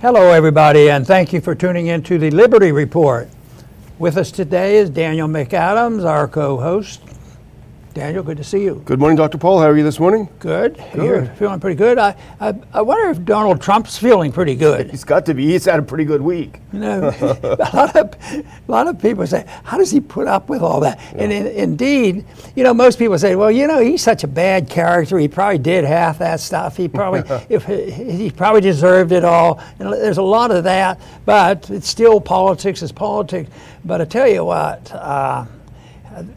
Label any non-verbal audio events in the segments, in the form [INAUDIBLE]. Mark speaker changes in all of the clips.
Speaker 1: Hello, everybody, and thank you for tuning in to the Liberty Report. With us today is Daniel McAdams, our co host. Daniel, good to see you.
Speaker 2: Good morning, Dr. Paul. How are you this morning?
Speaker 1: Good. good. You're feeling pretty good. I, I, I, wonder if Donald Trump's feeling pretty good.
Speaker 2: He's got to be. He's had a pretty good week.
Speaker 1: You know, [LAUGHS] a lot of a lot of people say, "How does he put up with all that?" Yeah. And in, indeed, you know, most people say, "Well, you know, he's such a bad character. He probably did half that stuff. He probably [LAUGHS] if he probably deserved it all." And there's a lot of that, but it's still politics is politics. But I tell you what. Uh,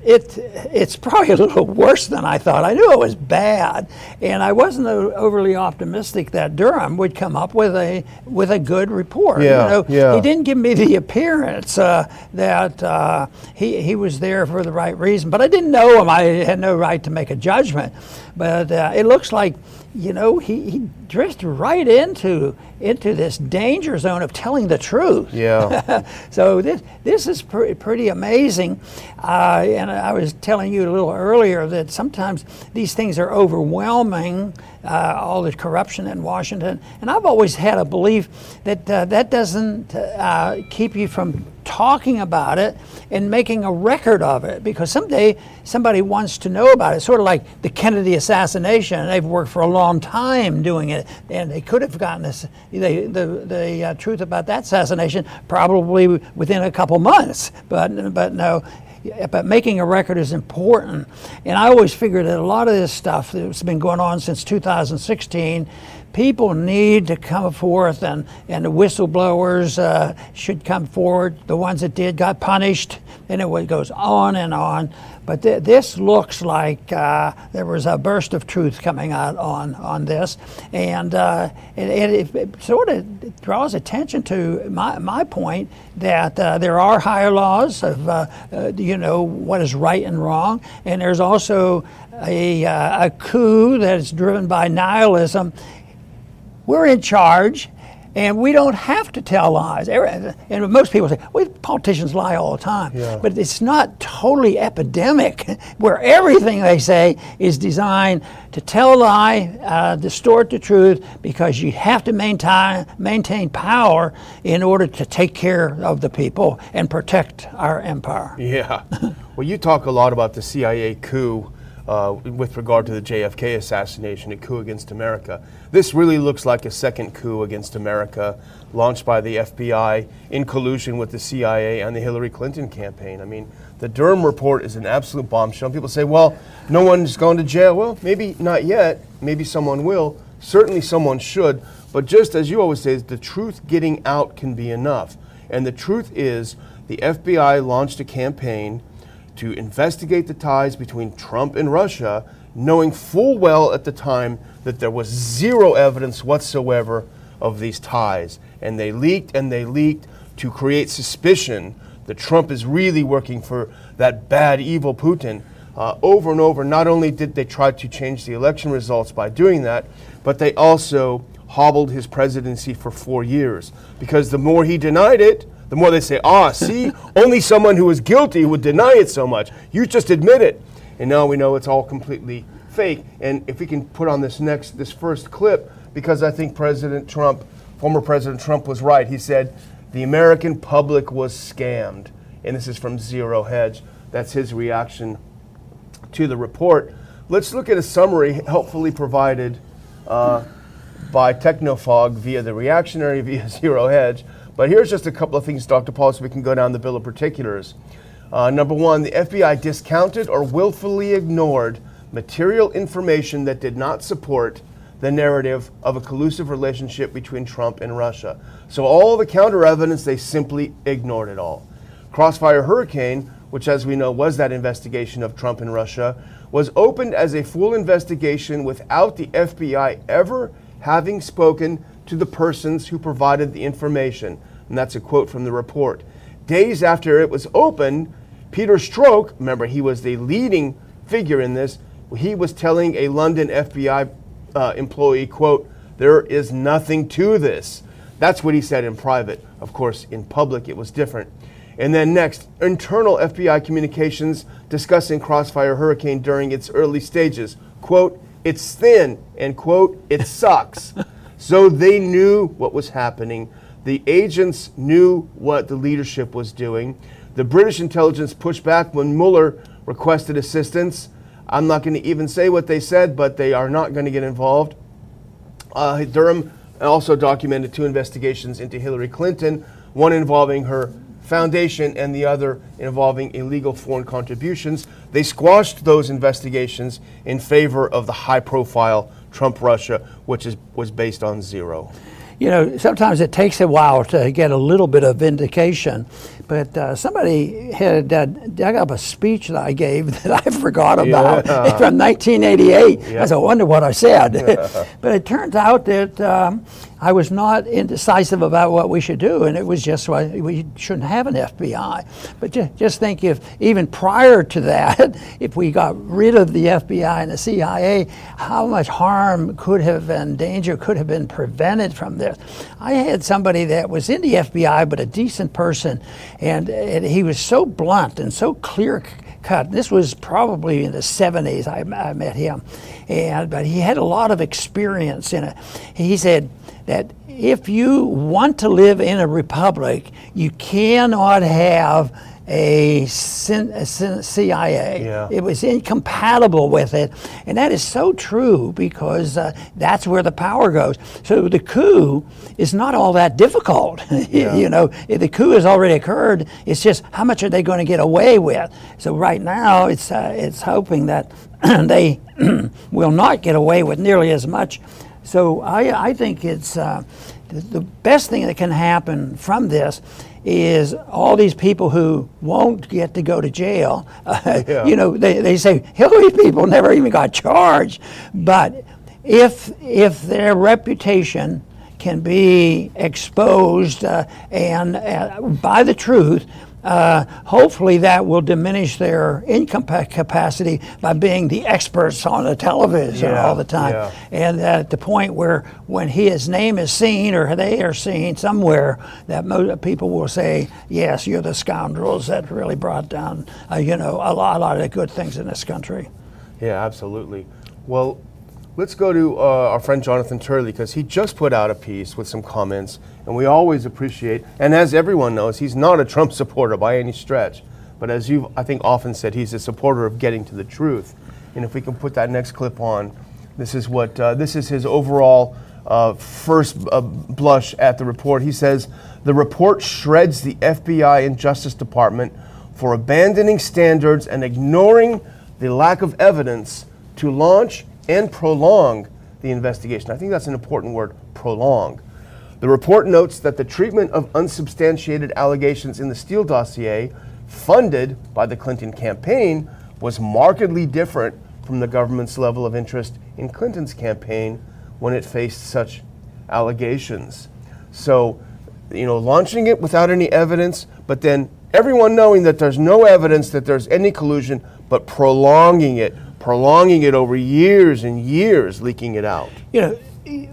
Speaker 1: it it's probably a little worse than I thought. I knew it was bad, and I wasn't overly optimistic that Durham would come up with a with a good report.
Speaker 2: Yeah, you know, yeah.
Speaker 1: He didn't give me the appearance uh, that uh, he he was there for the right reason, but I didn't know him. I had no right to make a judgment. But uh, it looks like you know, he, he drifted right into into this danger zone of telling the truth.
Speaker 2: Yeah. [LAUGHS]
Speaker 1: so this this is pre- pretty amazing, uh, and I was telling you a little earlier that sometimes these things are overwhelming. Uh, all the corruption in Washington, and I've always had a belief that uh, that doesn't uh, keep you from talking about it and making a record of it because someday somebody wants to know about it. Sort of like the Kennedy assassination. They've worked for a long time doing it, and they could have gotten this, the, the, the uh, truth about that assassination probably within a couple months. But, but no, but making a record is important. And I always figured that a lot of this stuff that's been going on since 2016 people need to come forth and, and the whistleblowers uh, should come forward. The ones that did got punished, and it goes on and on. But th- this looks like uh, there was a burst of truth coming out on, on this, and uh, it, it, it, sort of draws attention to my, my point that uh, there are higher laws of uh, uh, you know what is right and wrong, and there's also a, a coup that is driven by nihilism we're in charge and we don't have to tell lies. And most people say, well, politicians lie all the time. Yeah. But it's not totally epidemic [LAUGHS] where everything they say is designed to tell a lie, uh, distort the truth, because you have to maintain, maintain power in order to take care of the people and protect our empire.
Speaker 2: Yeah. [LAUGHS] well, you talk a lot about the CIA coup uh, with regard to the JFK assassination, a coup against America. This really looks like a second coup against America launched by the FBI in collusion with the CIA and the Hillary Clinton campaign. I mean, the Durham report is an absolute bombshell. People say, well, no one's gone to jail. Well, maybe not yet. Maybe someone will. Certainly someone should. But just as you always say, the truth getting out can be enough. And the truth is, the FBI launched a campaign to investigate the ties between Trump and Russia, knowing full well at the time that there was zero evidence whatsoever of these ties. And they leaked and they leaked to create suspicion that Trump is really working for that bad, evil Putin. Uh, over and over, not only did they try to change the election results by doing that, but they also hobbled his presidency for four years. Because the more he denied it, the more they say, ah, see, only someone who is guilty would deny it so much. You just admit it. And now we know it's all completely fake. And if we can put on this next, this first clip, because I think President Trump, former President Trump was right. He said, the American public was scammed. And this is from Zero Hedge. That's his reaction to the report. Let's look at a summary helpfully provided uh, by Technofog via the reactionary [LAUGHS] via Zero Hedge but here's just a couple of things, Dr. Paul, so we can go down the bill of particulars. Uh, number one, the FBI discounted or willfully ignored material information that did not support the narrative of a collusive relationship between Trump and Russia. So all the counter evidence, they simply ignored it all. Crossfire Hurricane, which as we know was that investigation of Trump and Russia, was opened as a full investigation without the FBI ever having spoken to the persons who provided the information. And that's a quote from the report. Days after it was opened, Peter Strzok, remember he was the leading figure in this, he was telling a London FBI uh, employee, quote, there is nothing to this. That's what he said in private. Of course, in public it was different. And then next, internal FBI communications discussing Crossfire Hurricane during its early stages. Quote, it's thin, and quote, it sucks. [LAUGHS] So they knew what was happening. The agents knew what the leadership was doing. The British intelligence pushed back when Mueller requested assistance. I'm not going to even say what they said, but they are not going to get involved. Uh, Durham also documented two investigations into Hillary Clinton, one involving her foundation and the other involving illegal foreign contributions. They squashed those investigations in favor of the high profile Trump Russia, which is, was based on zero
Speaker 1: you know, sometimes it takes a while to get a little bit of vindication. But uh, somebody had uh, dug up a speech that I gave [LAUGHS] that I forgot about yeah. [LAUGHS] from 1988. Yeah. I said, I wonder what I said. [LAUGHS] but it turns out that um, I was not indecisive about what we should do, and it was just why we shouldn't have an FBI. But just, just think if even prior to that, [LAUGHS] if we got rid of the FBI and the CIA, how much harm could have and danger could have been prevented from this. I had somebody that was in the FBI, but a decent person, and, and he was so blunt and so clear cut. This was probably in the 70s I, I, met him, and but he had a lot of experience in it. He said that if you want to live in a republic, you cannot have a, CIA. Yeah. It was incompatible with it. And that is so true because uh, that's where the power goes. So the coup is not all that difficult. [LAUGHS] Yeah. you know, if the coup has already occurred, it's just how much are they going to get away with? So right now, it's, uh, it's hoping that [CLEARS THROAT] they [CLEARS THROAT] will not get away with nearly as much. So I, I think it's uh, the best thing that can happen from this is all these people who won't get to go to jail. Uh, [LAUGHS] yeah. You know, they, they say Hillary people never even got charged. But if, if their reputation can be exposed uh, and uh, by the truth, uh, hopefully that will diminish their income capacity by being the experts on the television yeah, all the time. Yeah. And at the point where when his name is seen or they are seen somewhere, that most people will say, yes, you're the scoundrels that really brought down, uh, you know, a lot, a lot of the good things in this country.
Speaker 2: Yeah, absolutely. Well, let's go to uh, our friend Jonathan Turley because he just put out a piece with some comments and we always appreciate. And as everyone knows, he's not a Trump supporter by any stretch, but as you've I think often said, he's a supporter of getting to the truth. And if we can put that next clip on, this is what uh, this is his overall uh, first uh, blush at the report. He says the report shreds the FBI and Justice Department for abandoning standards and ignoring the lack of evidence to launch and prolong the investigation. I think that's an important word, prolong. The report notes that the treatment of unsubstantiated allegations in the Steele dossier, funded by the Clinton campaign, was markedly different from the government's level of interest in Clinton's campaign when it faced such allegations. So, you know, launching it without any evidence, but then everyone knowing that there's no evidence that there's any collusion, but prolonging it, prolonging it over years and years, leaking it out.
Speaker 1: You know,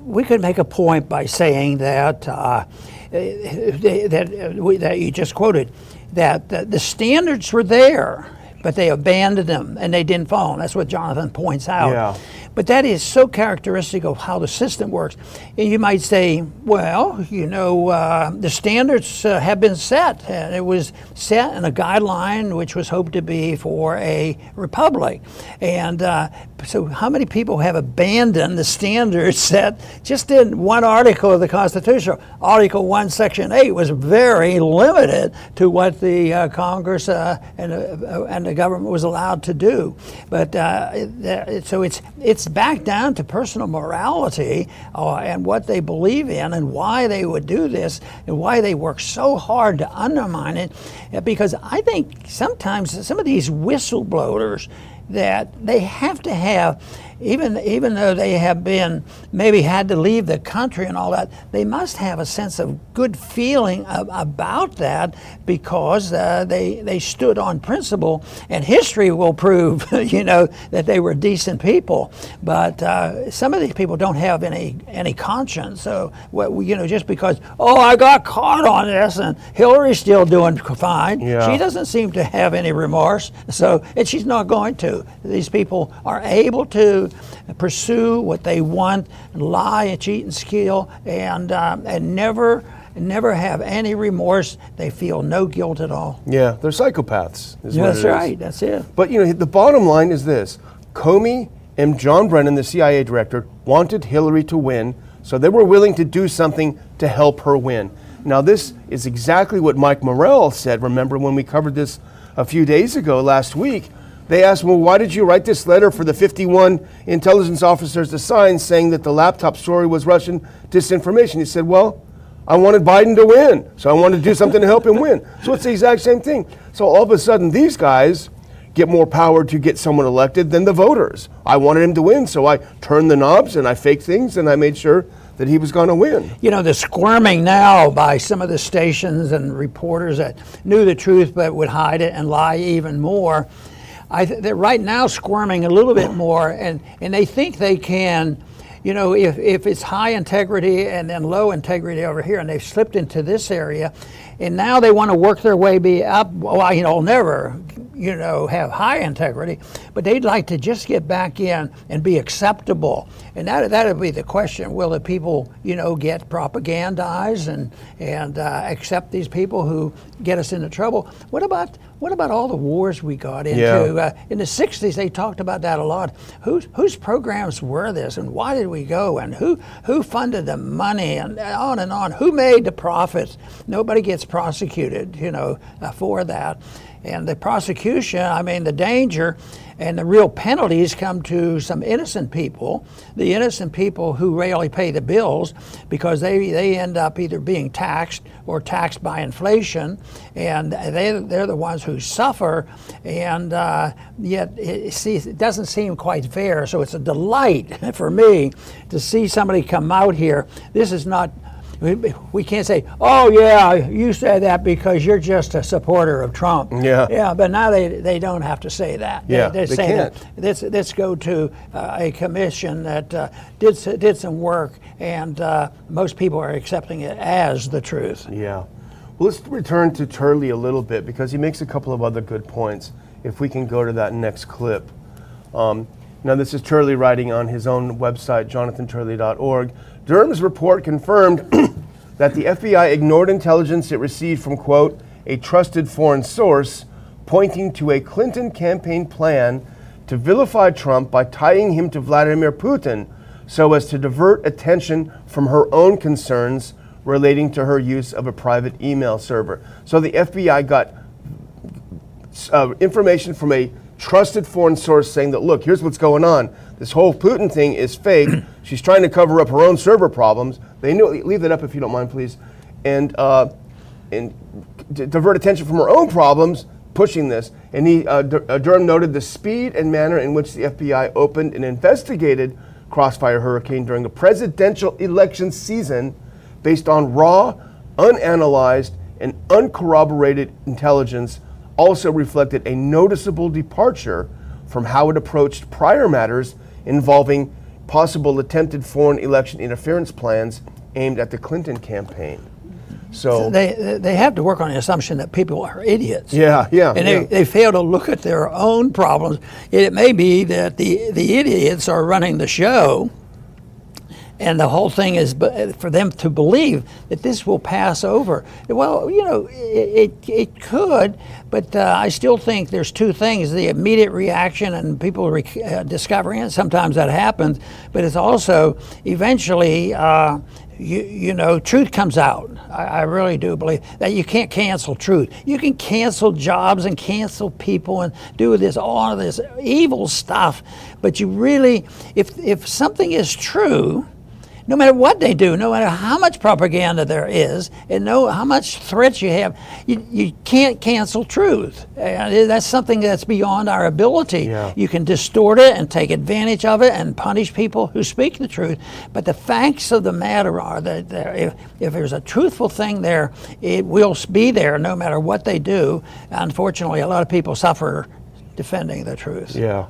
Speaker 1: we could make a point by saying that uh, that uh, that you just quoted that the standards were there, but they abandoned them and they didn't follow. That's what Jonathan points out. Yeah. But that is so characteristic of how the system works. And you might say, well, you know, uh, the standards uh, have been set. And it was set in a guideline which was hoped to be for a republic. And uh, so, how many people have abandoned the standards [LAUGHS] set just in one article of the Constitution? Article 1, Section 8 was very limited to what the uh, Congress uh, and, uh, and the government was allowed to do. But so it's, it's it's back down to personal morality uh, and what they believe in and why they would do this and why they work so hard to undermine it. Because I think sometimes some of these whistleblowers that they have to have even even though they have been maybe had to leave the country and all that, they must have a sense of good feeling of, about that because uh, they they stood on principle, and history will prove, [LAUGHS] you know, that they were decent people. But uh, some of these people don't have any any conscience. So you know, just because oh I got caught on this and Hillary's still doing fine, yeah. she doesn't seem to have any remorse. So and she's not going to. These people are able to pursue what they want, lie and cheat and steal, and uh, and never never have any remorse. They feel no guilt at all.
Speaker 2: Yeah, they're psychopaths.
Speaker 1: That's right. That's it.
Speaker 2: But you know, the bottom line is this: Comey and John Brennan, the CIA director, wanted Hillary to win, so they were willing to do something to help her win. Now, this is exactly what Mike Morrell said. Remember when we covered this a few days ago, last week? They asked him, "Well, why did you write this letter for the 51 intelligence officers to sign, saying that the laptop story was Russian disinformation?" He said, "Well." I wanted Biden to win, so I wanted to do something to help him win. So it's the exact same thing. So all of a sudden, these guys get more power to get someone elected than the voters. I wanted him to win, so I turned the knobs and I faked things and I made sure that he was going to win.
Speaker 1: you know, the squirming now by some of the stations and reporters that knew the truth but would hide it and lie even more. I th- they're right now squirming a little bit more, and, and they think they can, you know, if, if it's high integrity and then low integrity over here, and they've slipped into this area, and now they want to work their way be up. Well, you know, never, you know, have high integrity, but they'd like to just get back in and be acceptable. And that that would be the question: Will the people, you know, get propagandized and and uh, accept these people who get us into trouble? What about what about all the wars we got into?
Speaker 2: Yeah.
Speaker 1: Uh, in the '60s, they talked about that a lot. Whose whose programs were this, and why did we go, and who who funded the money, and on and on? Who made the profits? Nobody gets prosecuted, you know, uh, for that. And the prosecution, I mean, the danger and the real penalties come to some innocent people, the innocent people who rarely pay the bills because they, they end up either being taxed or taxed by inflation, and they, they're the ones who suffer. And uh, yet, it, see, it doesn't seem quite fair. So it's a delight [LAUGHS] for me to see somebody come out here. This is not we, we can't say, "Oh yeah, you said that because you're just a supporter of Trump."
Speaker 2: Yeah.
Speaker 1: yeah. But now they they don't have to say that.
Speaker 2: Yeah,
Speaker 1: they,
Speaker 2: they
Speaker 1: say
Speaker 2: can't.
Speaker 1: that let's let's go to uh, a commission that uh, did did some work, and uh, most people are accepting it as the truth.
Speaker 2: Yeah. Let's return to Turley a little bit because he makes a couple of other good points. If we can go to that next clip. Um, now, this is Turley writing on his own website, jonathanturley.org. Durham's report confirmed [COUGHS] that the FBI ignored intelligence it received from, quote, a trusted foreign source, pointing to a Clinton campaign plan to vilify Trump by tying him to Vladimir Putin so as to divert attention from her own concerns relating to her use of a private email server. So the FBI got uh, information from a trusted foreign source saying that, look, here's what's going on. This whole Putin thing is fake. [CLEARS THROAT] She's trying to cover up her own server problems. They knew. Leave that up if you don't mind, please. And uh, and d- divert attention from her own problems, pushing this. And he, uh, Dur- uh, Durham noted the speed and manner in which the FBI opened and investigated Crossfire Hurricane during a presidential election season based on raw, unanalyzed, and uncorroborated intelligence also reflected a noticeable departure from how it approached prior matters involving possible attempted foreign election interference plans aimed at the Clinton campaign. So,
Speaker 1: They they have to work on the assumption that people are idiots.
Speaker 2: yeah, yeah.
Speaker 1: and
Speaker 2: yeah.
Speaker 1: they, they fail to look at their own problems. It may be that the, the idiots are running the show, and the whole thing is for them to believe that this will pass over. Well, you know, it, it, it could, but uh, I still think there's two things the immediate reaction and people rec- uh, discovering it. Sometimes that happens, but it's also eventually. Uh, you, you know, truth comes out. I, I really do believe that you can't cancel truth. You can cancel jobs and cancel people and do this all of this evil stuff, but you really, if if something is true, no matter what they do, no matter how much propaganda there is, and no how much threats you have, you, you can't cancel truth. And that's something that's beyond our ability.
Speaker 2: Yeah.
Speaker 1: You can distort it and take advantage of it and punish people who speak the truth. But the facts of the matter are that there, if, if there's a truthful thing there, it will be there no matter what they do. Unfortunately, a lot of people suffer defending the truth.
Speaker 2: Yeah.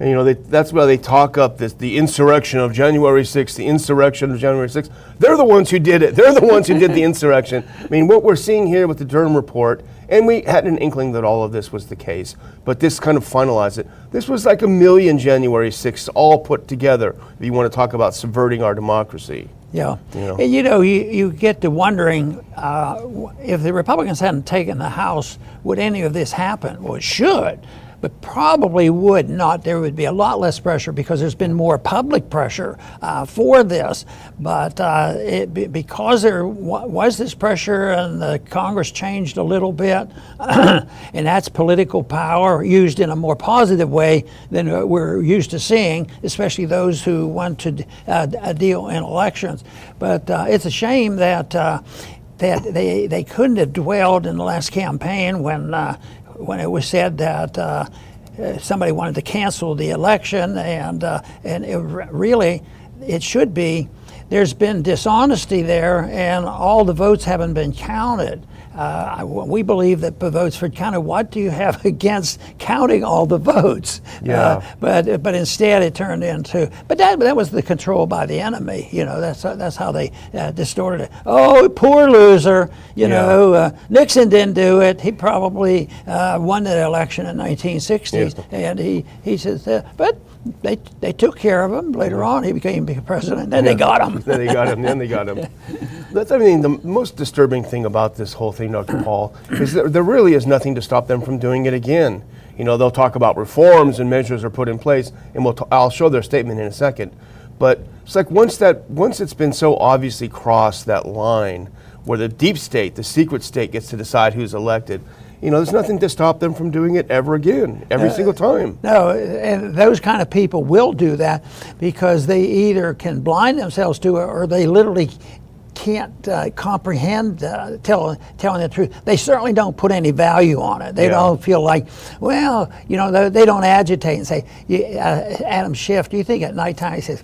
Speaker 2: And you know, they, that's why they talk up this the insurrection of January 6th, the insurrection of January 6th. They're the ones who did it. They're the ones who did the [LAUGHS] insurrection. I mean, what we're seeing here with the Durham report, and we had an inkling that all of this was the case, but this kind of finalized it. This was like a million January 6th all put together, if you want to talk about subverting our democracy.
Speaker 1: Yeah.
Speaker 2: You know.
Speaker 1: And you know, you, you get to wondering uh, if the Republicans hadn't taken the House, would any of this happen? Well, it should, but probably would not. There would be a lot less pressure because there's been more public pressure uh, for this. But uh, it, because there wa- was this pressure and the Congress changed a little bit, [CLEARS THROAT] and that's political power used in a more positive way than we're used to seeing, especially those who want to uh, uh, deal in elections. But uh, it's a shame that. Uh, that they, they couldn't have dwelled in the last campaign when uh, when it was said that uh, somebody wanted to cancel the election and uh, and it re- really it should be there's been dishonesty there and all the votes haven't been counted. Uh, we believe that the votes for counted. What do you have [LAUGHS] against counting all the votes?
Speaker 2: Yeah.
Speaker 1: Uh, but but instead it turned into but that that was the control by the enemy you know that's that's how they uh, distorted it oh poor loser you
Speaker 2: Yeah.
Speaker 1: know uh, Nixon didn't do it he probably uh, won the election in 1960s and he he says uh, but they they took care of him later on he became president then they got him
Speaker 2: then they got him. Then they got him. [LAUGHS] That's I mean the most disturbing thing about this whole thing, Dr. Paul, is that there really is nothing to stop them from doing it again. You know, they'll talk about reforms and measures are put in place, and we'll t- I'll show their statement in a second. But it's like once that once it's been so obviously crossed that line where the deep state, the secret state, gets to decide who's elected. You know, there's nothing to stop them from doing it ever again, every uh, single time.
Speaker 1: No, and those kind of people will do that because they either can blind themselves to it or they literally can't uh, comprehend uh, tell, telling the truth. They certainly don't put any value on it. They
Speaker 2: Yeah.
Speaker 1: don't feel like, well, you know, they, they don't agitate and say, uh, Adam Schiff, do you think at nighttime he says,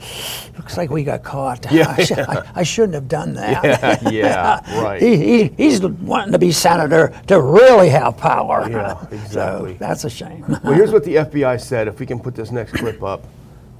Speaker 1: looks like we got caught.
Speaker 2: Yeah, [LAUGHS]
Speaker 1: I, sh- I, I shouldn't have done that.
Speaker 2: Yeah, yeah, [LAUGHS] right.
Speaker 1: he, he, he's wanting to be senator to really have power.
Speaker 2: Yeah, [LAUGHS] exactly.
Speaker 1: So that's a shame.
Speaker 2: Well, here's what the FBI said. If we can put this next clip up,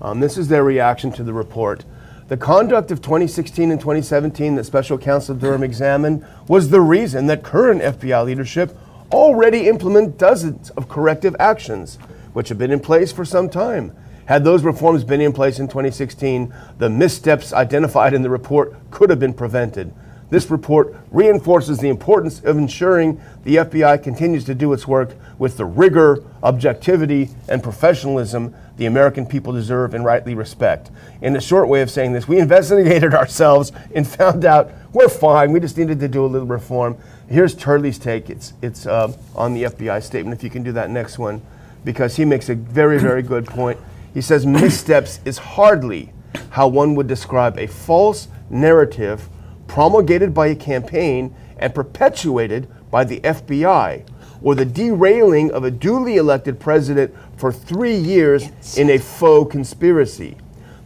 Speaker 2: um, this is their reaction to the report. The conduct of 2016 and 2017 that Special Counsel Durham examined was the reason that current FBI leadership already implement dozens of corrective actions, which have been in place for some time. Had those reforms been in place in 2016, the missteps identified in the report could have been prevented. This report reinforces the importance of ensuring the FBI continues to do its work with the rigor, objectivity, and professionalism the American people deserve and rightly respect. In a short way of saying this, we investigated [LAUGHS] ourselves and found out we're fine. We just needed to do a little reform. Here's Turley's take. It's, it's uh, on the FBI statement, if you can do that next one, because he makes a very, very good point. He says missteps is hardly how one would describe a false narrative promulgated by a campaign and perpetuated by the FBI, or the derailing of a duly elected president for three years in a faux conspiracy.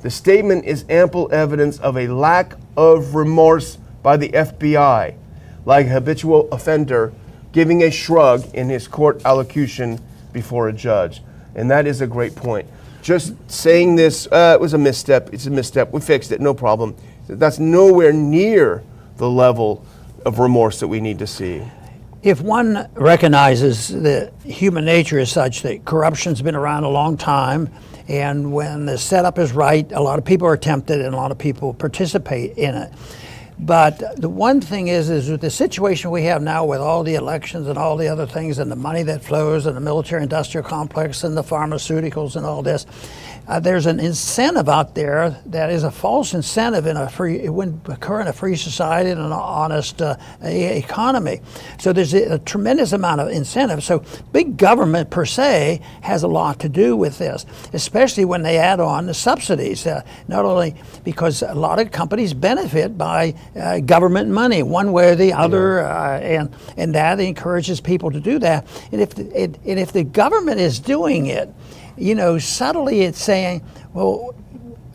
Speaker 2: The statement is ample evidence of a lack of remorse by the FBI, like a habitual offender giving a shrug in his court allocution before a judge. And that is a great point. Just saying this, uh, it was a misstep, it's a misstep, we fixed it, no problem. That's nowhere near the level of remorse that we need to see.
Speaker 1: if one recognizes that human nature is such that corruption's been around a long time, and when the setup is right, a lot of people are tempted and a lot of people participate in it. But the one thing is, is with the situation we have now with all the elections and all the other things and the money that flows and the military-industrial complex and the pharmaceuticals and all this, uh, there's an incentive out there that is a false incentive in a free, it wouldn't occur in a free society and an honest uh, economy. So there's a, a tremendous amount of incentive. So big government per se has a lot to do with this, especially when they add on the subsidies. Uh, not only because a lot of companies benefit by uh, government money, one way or the other, uh, and and that encourages people to do that. And if the, it, and if the government is doing it, you know, subtly it's saying, well,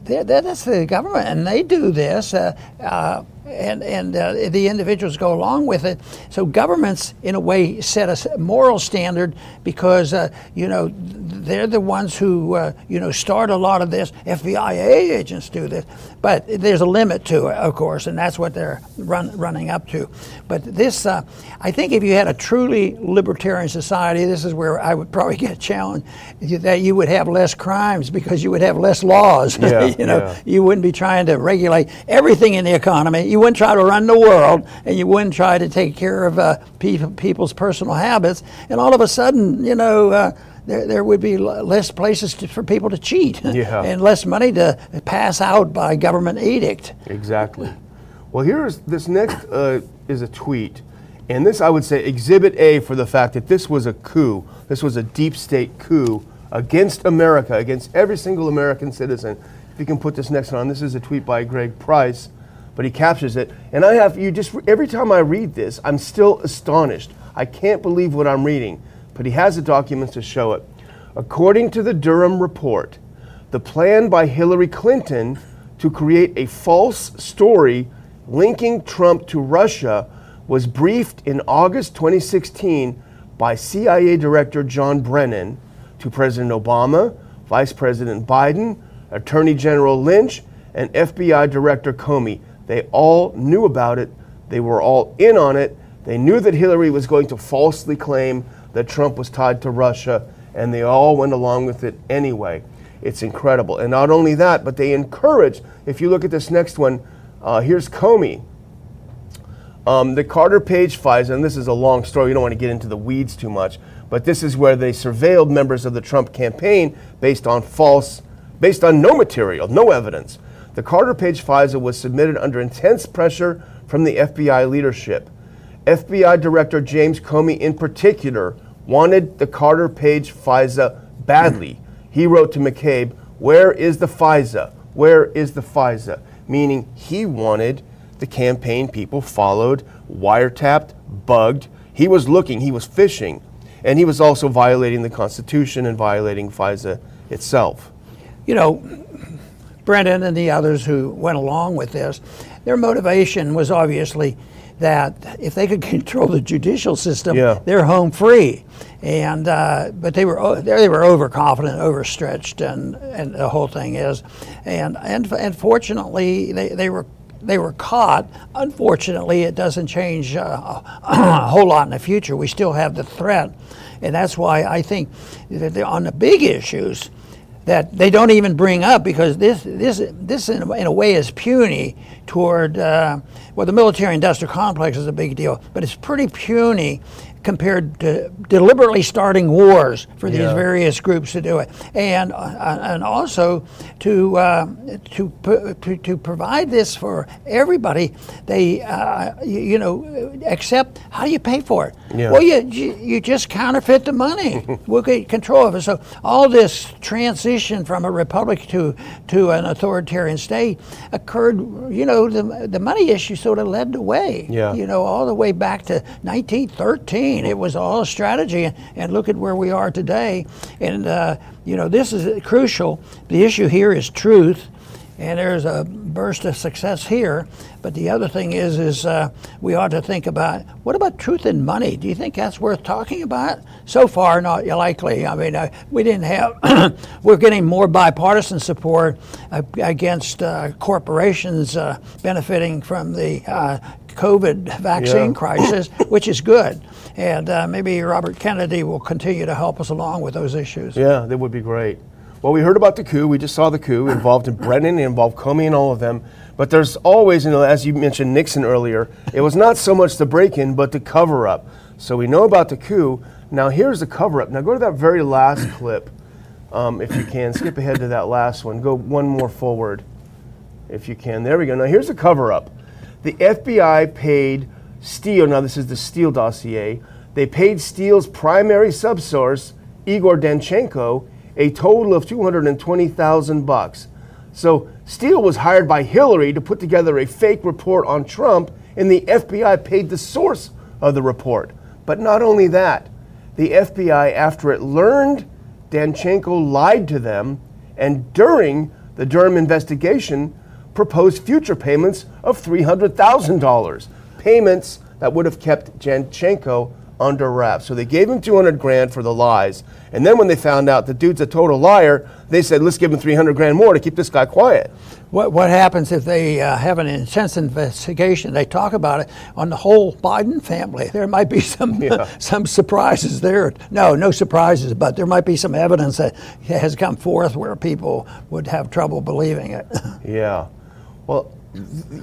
Speaker 1: that- that's the government, and they do this. Uh, uh, and and uh, the individuals go along with it. So governments, in a way, set a moral standard because uh, you know they're the ones who uh, you know start a lot of this. FBI agents do this, but there's a limit to it, of course, and that's what they're run, running up to. But this, uh, I think, if you had a truly libertarian society, this is where I would probably [LAUGHS] get challenged that you would have less crimes because you would have less laws. [LAUGHS]
Speaker 2: Yeah,
Speaker 1: you know,
Speaker 2: yeah.
Speaker 1: you wouldn't be trying to regulate everything in the economy. You wouldn't try to run the world, and you wouldn't try to take care of uh, people, people's personal habits. And all of a sudden, you know. Uh, there, there would be less places to, for people to cheat [LAUGHS]
Speaker 2: Yeah.
Speaker 1: and less money to pass out by government edict.
Speaker 2: Exactly. Well, here's this next uh, is a tweet, and this I would say exhibit A for the fact that this was a coup. This was a deep state coup against America, against every single American citizen. If you can put this next one on, this is a tweet by Greg Price, but he captures it. And I have you just every time I read this, I'm still astonished. I can't believe what I'm reading, but he has the documents to show it. According to the Durham report, the plan by Hillary Clinton to create a false story linking Trump to Russia was briefed in August 2016 by CIA Director John Brennan to President Obama, Vice President Biden, Attorney General Lynch, and FBI Director Comey. They all knew about it. They were all in on it. They knew that Hillary was going to falsely claim that Trump was tied to Russia, and they all went along with it anyway. It's incredible. And not only that, but they encouraged, if you look at this next one, uh, here's Comey. Um, the Carter Page FISA, and this is a long story, you don't want to get into the weeds too much, but this is where they surveilled members of the Trump campaign based on false, based on no material, no evidence. The Carter Page FISA was submitted under intense pressure from the FBI leadership. FBI Director James Comey, in particular, wanted the Carter Page FISA badly. He wrote to McCabe, Where is the FISA? Where is the FISA? Meaning he wanted the campaign people followed, wiretapped, bugged. He was looking, he was fishing, and he was also violating the Constitution and violating FISA itself.
Speaker 1: You know, Brennan and the others who went along with this, their motivation was obviously that if they could [LAUGHS] control the judicial system,
Speaker 2: Yeah.
Speaker 1: they're home free. And uh, but they were they were overconfident, overstretched, and and the whole thing is, and and and fortunately they, they were. They were caught. Unfortunately, it doesn't change uh, [CLEARS THROAT] a whole lot in the future. We still have the threat, and that's why I think that on the big issues, that they don't even bring up because this this this in a, way is puny toward uh, well the military industrial complex is a big deal but it's pretty puny compared to deliberately starting wars for these
Speaker 2: Yeah.
Speaker 1: various groups to do it and uh, and also to uh, to, to to provide this for everybody they uh, you, you know accept how do you pay for it
Speaker 2: Yeah.
Speaker 1: well you you, you just counterfeit the money [LAUGHS] we'll get control of it so all this transition from a republic to to an authoritarian state occurred you know the, the money issue sort of led the way
Speaker 2: Yeah.
Speaker 1: you know all the way back to 1913 it was all strategy and, look at where we are today and uh, you know this is crucial the issue here is truth and there's a burst of success here. But the other thing is, is uh, we ought to think about what about truth and money? Do you think that's worth talking about? So far, not likely. I mean, uh, we didn't have. [COUGHS] we're getting more bipartisan support uh, against uh, corporations uh, benefiting from the COVID vaccine
Speaker 2: Yeah. [COUGHS]
Speaker 1: crisis, which is good. And uh, maybe Robert Kennedy will continue to help us along with those issues.
Speaker 2: Yeah, that would be great. Well, we heard about the coup. We just saw the coup involved in Brennan, it involved Comey and all of them. But there's always, you know, as you mentioned Nixon earlier, it was not so much the break-in, but the cover-up. So we know about the coup. Now here's the cover-up. Now go to that very last [COUGHS] clip, um, if you can. Skip ahead to that last one. Go one more forward, if you can. There we go. Now here's the cover-up. The FBI paid Steele. Now this is the Steele dossier. They paid Steele's primary subsource, Igor Danchenko, a total of 220,000 bucks. So Steele was hired by Hillary to put together a fake report on Trump, and the FBI paid the source of the report. But not only that, the FBI, after it learned Danchenko lied to them, and during the Durham investigation, proposed future payments of $300,000. Payments that would have kept Danchenko under wraps. So they gave him 200 grand for the lies. And then when they found out the dude's a total liar, they said, let's give him 300 grand more to keep this guy quiet.
Speaker 1: What, what happens if they uh, have an intense investigation? They talk about it on the whole Biden family. There might be some [LAUGHS] yeah. [LAUGHS] some surprises there. No, no surprises, but there might be some evidence that has come forth where people would have trouble believing it. [LAUGHS]
Speaker 2: yeah. Well,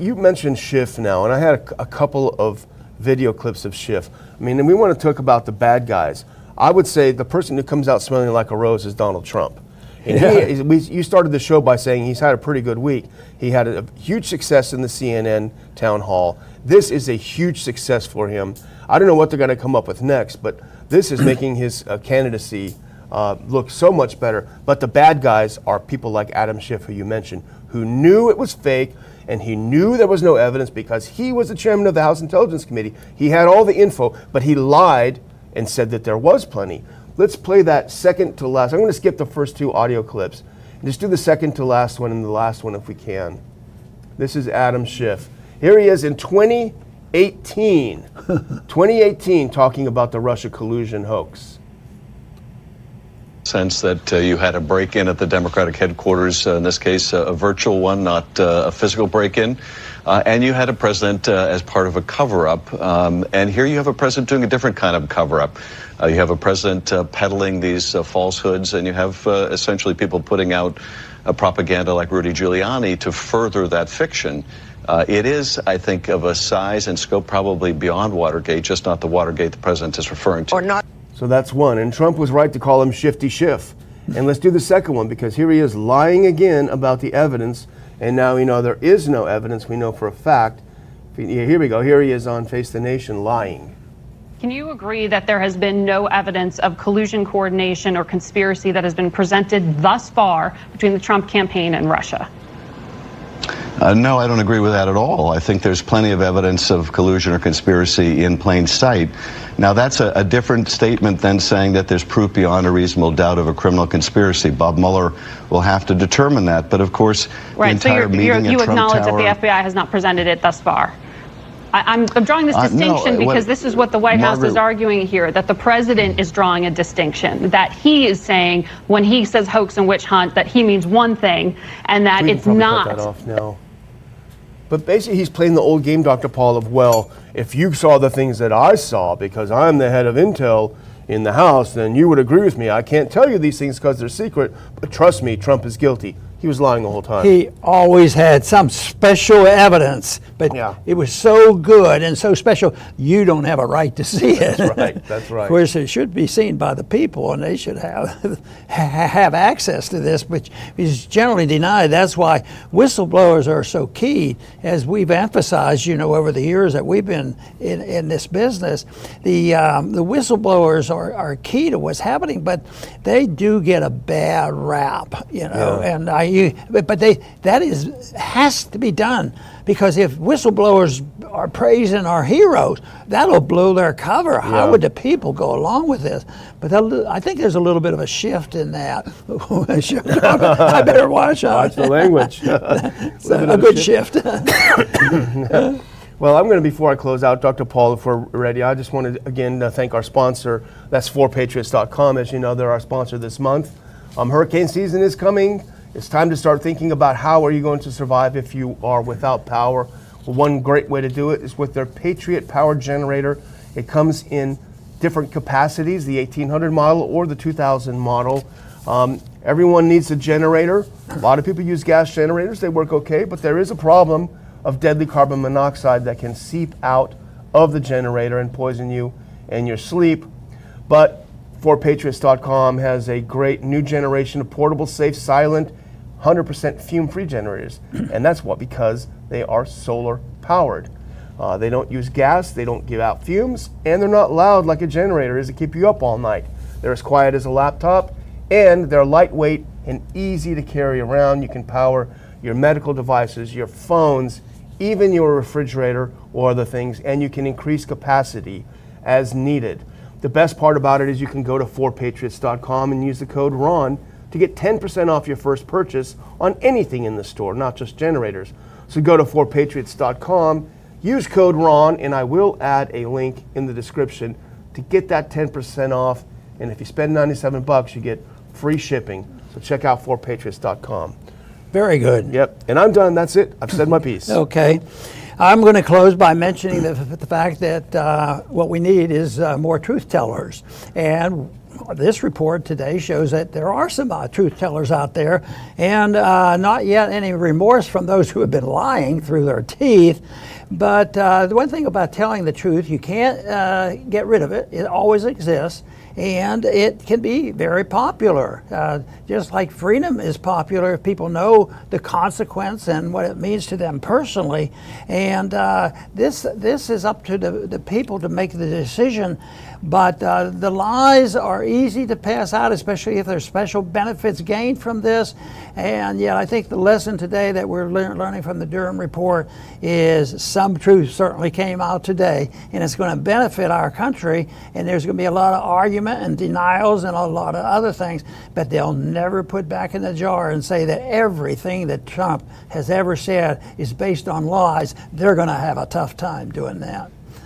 Speaker 2: you mentioned Schiff now, and I had a, a couple of video clips of Schiff. I mean, and we want to talk about the bad guys. I would say the person who comes out smelling like a rose is Donald Trump. And yeah. he, we, you started the show by saying he's had a pretty good week. He had a, a huge success in the CNN town hall. This is a huge success for him. I don't know what they're going to come up with next, but this is making his uh, candidacy uh, look so much better. But the bad guys are people like Adam Schiff, who you mentioned, who knew it was fake, and he knew there was no evidence because he was the chairman of the House Intelligence Committee. He had all the info, but he lied and said that there was plenty. Let's play that second to last. I'm going to skip the first two audio clips just do the second to last one and the last one if we can. This is Adam Schiff. Here he is in 2018. [LAUGHS] 2018 talking about the Russia collusion hoax
Speaker 3: sense that uh, you had a break-in at the Democratic headquarters, uh, in this case, uh, a virtual one, not uh, a physical break-in. Uh, and you had a president uh, as part of a cover-up. Um, and here you have a president doing a different kind of cover-up. you have a president peddling these falsehoods, and you have essentially people putting out propaganda like Rudy Giuliani to further that fiction. it is, I think, of a size and scope probably beyond Watergate, just not the Watergate the president is referring to.
Speaker 2: Or not. So that's one. And Trump was right to call him Shifty Schiff. And let's do the second one because here he is lying again about the evidence. And now, you know, there is no evidence. We know for a fact. Here we go. Here he is on Face the Nation lying.
Speaker 4: Can you agree that there has been no evidence of collusion, coordination, or conspiracy that has been presented thus far between the Trump campaign and Russia?
Speaker 3: Uh, no, I don't agree with that at all. I think there's plenty of evidence of collusion or conspiracy in plain sight. Now, that's a, a, different statement than saying that there's proof beyond a reasonable doubt of a criminal conspiracy. Bob Mueller will have to determine that. But of course,
Speaker 4: right.
Speaker 3: the entire
Speaker 4: so
Speaker 3: meeting
Speaker 4: you
Speaker 3: Trump
Speaker 4: acknowledge
Speaker 3: Tower,
Speaker 4: that the FBI has not presented it thus far. I, am drawing this distinction
Speaker 3: uh, no,
Speaker 4: because
Speaker 3: what,
Speaker 4: this is what the White
Speaker 3: Margaret,
Speaker 4: House is arguing here that the president is drawing a distinction. That he is saying when he says hoax and witch hunt, that he means one thing and that it's not.
Speaker 2: But basically, he's playing the old game, Dr. Paul, of, well, if you saw the things that I saw because I'm the head of Intel in the House, then you would agree with me. I can't tell you these things because they're secret, but trust me, Trump is guilty. He was lying the whole time.
Speaker 1: He always had some special evidence, but yeah. it was so good and so special, you don't have a right to see
Speaker 2: it. [LAUGHS] That's right. That's right.
Speaker 1: of course, it should be seen by the people, and they should have [LAUGHS] have access to this, which is generally denied. That's why whistleblowers are so key, as we've emphasized, you know, over the years that we've been in, in this business. The um, the whistleblowers are, are key to what's happening, but they do get a bad rap, you know, yeah. and I you, but they that is has to be done because if whistleblowers are praising our heroes, that'll blow their cover. Yeah. How would the people go along with this? But I think there's a little bit of a shift in that. [LAUGHS] I better watch out.
Speaker 2: Watch the language. [LAUGHS] [LAUGHS]
Speaker 1: a good shift. shift.
Speaker 2: Well, I'm going to, before I close out, Dr. Paul, if we're ready, I just want to again uh, thank our sponsor. That's 4patriots.com. As you know, they're our sponsor this month. Um, hurricane season is coming. It's time to start thinking about how are you going to survive if you are without power. One great way to do it is with their Patriot Power Generator. It comes in different capacities, the 1800 model or the 2000 model. Um, everyone needs a generator. A lot of people use gas generators. They work okay, but there is a problem of deadly carbon monoxide that can seep out of the generator and poison you in your sleep. But 4patriots.com has a great new generation of portable, safe, silent, 100% fume free generators. [CLEARS THROAT] and that's what? Because they are solar powered. Uh, they don't use gas, they don't give out fumes, and they're not loud like a generator is to keep you up all night. They're as quiet as a laptop, and they're lightweight and easy to carry around. You can power your medical devices, your phones, even your refrigerator or other things, and you can increase capacity as needed. The best part about it is you can go to 4patriots.com and use the code RON to get 10% off your first purchase on anything in the store, not just generators. So go to 4patriots.com, use code RON, and I will add a link in the description to get that 10% off. And if you spend 97 bucks, you get free shipping. So check out 4patriots.com.
Speaker 1: Very good.
Speaker 2: Yep, and I'm done. That's it. I've said my piece. [LAUGHS]
Speaker 1: Okay. I'm going to close by mentioning the, the fact that uh, what we need is uh, more truth tellers. And this report today shows that there are some uh, truth tellers out there, and uh, not yet any remorse from those who have been lying through their teeth. But uh, the one thing about telling the truth, you can't uh, get rid of it, it always exists and it can be very popular. Uh, just like freedom is popular if people know the consequence and what it means to them personally. And uh, this this is up to the, the people to make the decision. But uh, the lies are easy to pass out, especially if there's special benefits gained from this. And yet, I think the lesson today that we're le- learning from the Durham report is some truth certainly came out today, and it's going to benefit our country. And there's going to be a lot of argument and denials and a lot of other things, but they'll never put back in the jar and say that everything that Trump has ever said is based on lies. They're going to have a tough time doing that.